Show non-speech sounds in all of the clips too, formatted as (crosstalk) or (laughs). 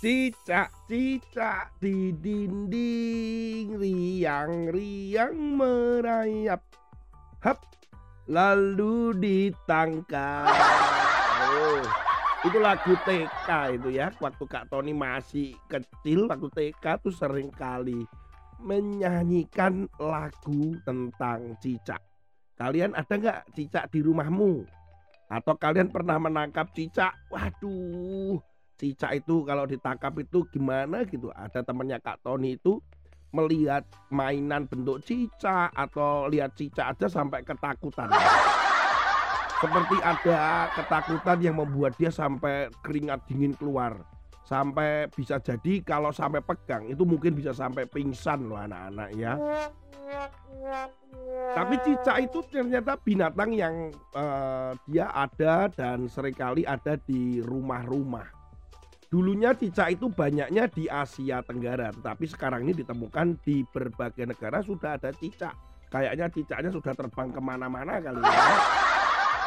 Cicak, cicak di dinding riang-riang merayap. Hap, lalu ditangkap. Oh, itu lagu TK itu ya. Waktu Kak Tony masih kecil, waktu TK tuh sering kali menyanyikan lagu tentang cicak. Kalian ada nggak cicak di rumahmu? Atau kalian pernah menangkap cicak? Waduh, cicak itu kalau ditangkap itu gimana gitu. Ada temannya Kak Tony itu melihat mainan bentuk cicak atau lihat cicak aja sampai ketakutan. Seperti ada ketakutan yang membuat dia sampai keringat dingin keluar. Sampai bisa jadi kalau sampai pegang itu mungkin bisa sampai pingsan loh anak-anak ya. Tapi cicak itu ternyata binatang yang uh, dia ada dan sering kali ada di rumah-rumah. Dulunya cicak itu banyaknya di Asia Tenggara, tetapi sekarang ini ditemukan di berbagai negara sudah ada cicak. Kayaknya cicaknya sudah terbang ke mana-mana kali ya.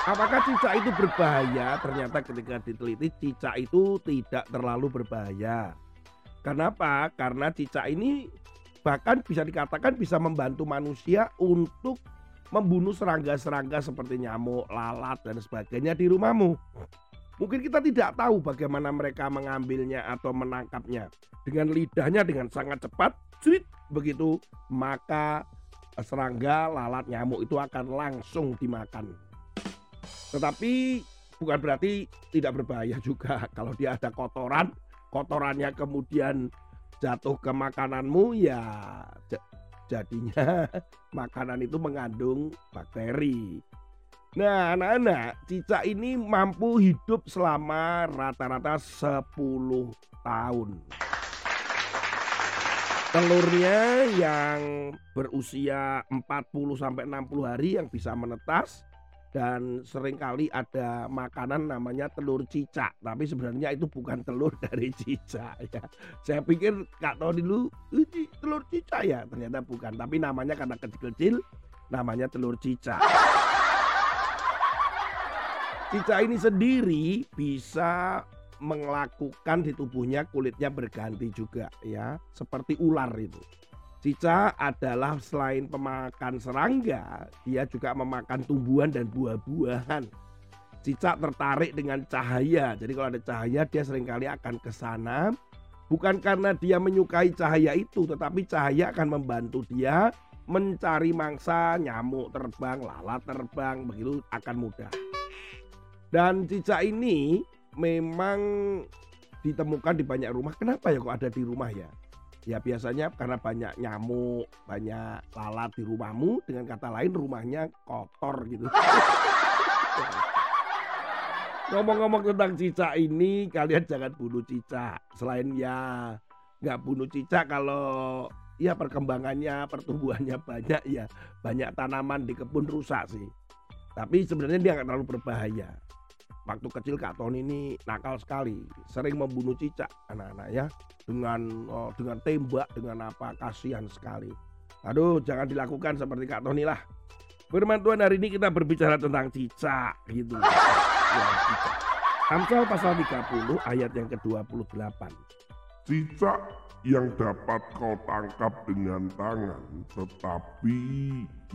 Apakah cicak itu berbahaya? Ternyata ketika diteliti cicak itu tidak terlalu berbahaya. Kenapa? Karena cicak ini bahkan bisa dikatakan bisa membantu manusia untuk membunuh serangga-serangga seperti nyamuk, lalat, dan sebagainya di rumahmu. Mungkin kita tidak tahu bagaimana mereka mengambilnya atau menangkapnya. Dengan lidahnya dengan sangat cepat, cerit, begitu, maka serangga, lalat, nyamuk itu akan langsung dimakan. Tetapi bukan berarti tidak berbahaya juga. (laughs) Kalau dia ada kotoran, kotorannya kemudian jatuh ke makananmu ya jadinya (laughs) makanan itu mengandung bakteri. Nah, anak-anak, cicak ini mampu hidup selama rata-rata 10 tahun. Telurnya yang berusia 40 sampai 60 hari yang bisa menetas dan sering kali ada makanan namanya telur cicak, tapi sebenarnya itu bukan telur (laughs) dari cicak ya. Saya pikir Kak Tony dulu telur cicak ya, ternyata bukan, tapi namanya karena kecil-kecil namanya telur cicak. Cicak ini sendiri bisa melakukan di tubuhnya kulitnya berganti juga ya, seperti ular itu. Cicak adalah selain pemakan serangga, dia juga memakan tumbuhan dan buah-buahan. Cicak tertarik dengan cahaya, jadi kalau ada cahaya dia sering kali akan ke sana. Bukan karena dia menyukai cahaya itu, tetapi cahaya akan membantu dia mencari mangsa, nyamuk terbang, lalat terbang, begitu akan mudah. Dan cicak ini memang ditemukan di banyak rumah. Kenapa ya kok ada di rumah ya? Ya biasanya karena banyak nyamuk, banyak lalat di rumahmu. Dengan kata lain rumahnya kotor gitu. (laughs) Ngomong-ngomong tentang cicak ini, kalian jangan bunuh cicak. Selain ya nggak bunuh cicak kalau ya perkembangannya, pertumbuhannya banyak ya banyak tanaman di kebun rusak sih. Tapi sebenarnya dia nggak terlalu berbahaya waktu kecil Kak Tony ini nakal sekali, sering membunuh cicak anak-anak ya dengan oh, dengan tembak dengan apa kasihan sekali. Aduh, jangan dilakukan seperti Kak Tony lah. Firman Tuhan hari ini kita berbicara tentang cicak gitu. Ya, cicak. Amsal pasal 30 ayat yang ke-28. Cicak yang dapat kau tangkap dengan tangan, tetapi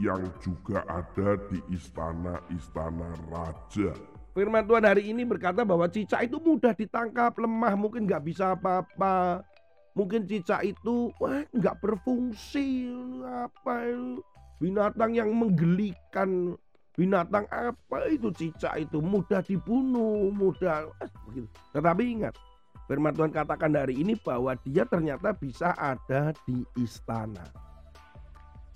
yang juga ada di istana-istana raja. Firman Tuhan hari ini berkata bahwa cicak itu mudah ditangkap, lemah, mungkin nggak bisa apa-apa. Mungkin cicak itu wah nggak berfungsi. Apa itu? Binatang yang menggelikan. Binatang apa itu cicak itu? Mudah dibunuh mudah. Begitu. Tetapi ingat firman Tuhan katakan hari ini bahwa dia ternyata bisa ada di istana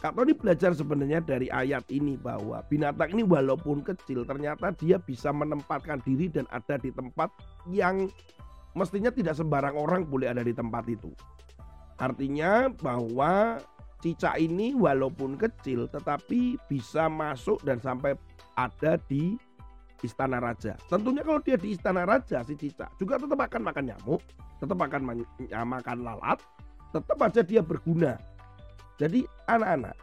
Kak Tony belajar sebenarnya dari ayat ini bahwa binatang ini walaupun kecil ternyata dia bisa menempatkan diri dan ada di tempat yang mestinya tidak sembarang orang boleh ada di tempat itu. Artinya bahwa cicak ini walaupun kecil tetapi bisa masuk dan sampai ada di istana raja. Tentunya kalau dia di istana raja si cicak juga tetap akan makan nyamuk, tetap akan makan lalat, tetap aja dia berguna jadi anak-anak,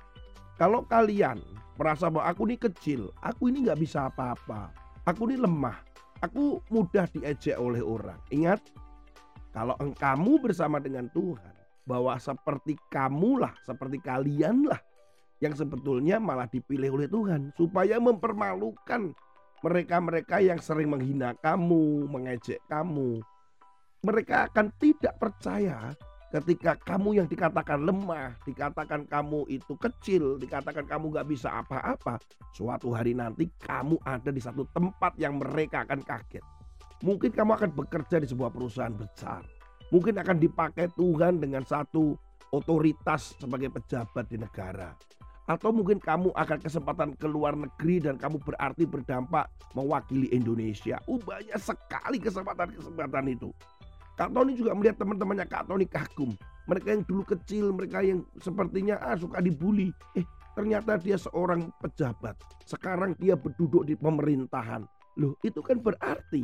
kalau kalian merasa bahwa aku ini kecil, aku ini nggak bisa apa-apa, aku ini lemah, aku mudah diejek oleh orang. Ingat, Kalau engkamu bersama dengan Tuhan, bahwa seperti kamulah, seperti kalianlah yang sebetulnya malah dipilih oleh Tuhan supaya mempermalukan mereka-mereka yang sering menghina kamu, mengejek kamu. Mereka akan tidak percaya ketika kamu yang dikatakan lemah, dikatakan kamu itu kecil, dikatakan kamu gak bisa apa-apa. Suatu hari nanti kamu ada di satu tempat yang mereka akan kaget. Mungkin kamu akan bekerja di sebuah perusahaan besar. Mungkin akan dipakai Tuhan dengan satu otoritas sebagai pejabat di negara. Atau mungkin kamu akan kesempatan ke luar negeri dan kamu berarti berdampak mewakili Indonesia. Uh, banyak sekali kesempatan-kesempatan itu. Kak Tony juga melihat teman-temannya Kak Tony kagum. Mereka yang dulu kecil, mereka yang sepertinya ah, suka dibully. Eh, ternyata dia seorang pejabat. Sekarang dia berduduk di pemerintahan. Loh, itu kan berarti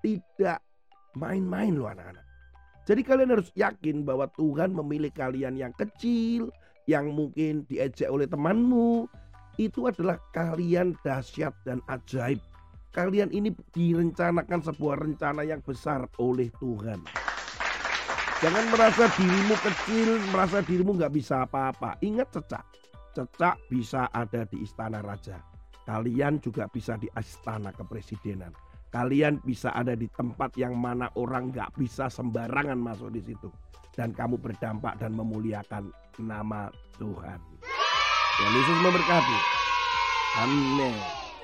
tidak main-main loh anak-anak. Jadi kalian harus yakin bahwa Tuhan memilih kalian yang kecil, yang mungkin diejek oleh temanmu, itu adalah kalian dahsyat dan ajaib. Kalian ini direncanakan sebuah rencana yang besar oleh Tuhan. Jangan merasa dirimu kecil, merasa dirimu nggak bisa apa-apa. Ingat cecak, cecak bisa ada di istana raja. Kalian juga bisa di istana kepresidenan. Kalian bisa ada di tempat yang mana orang nggak bisa sembarangan masuk di situ. Dan kamu berdampak dan memuliakan nama Tuhan. Yesus memberkati. Amin.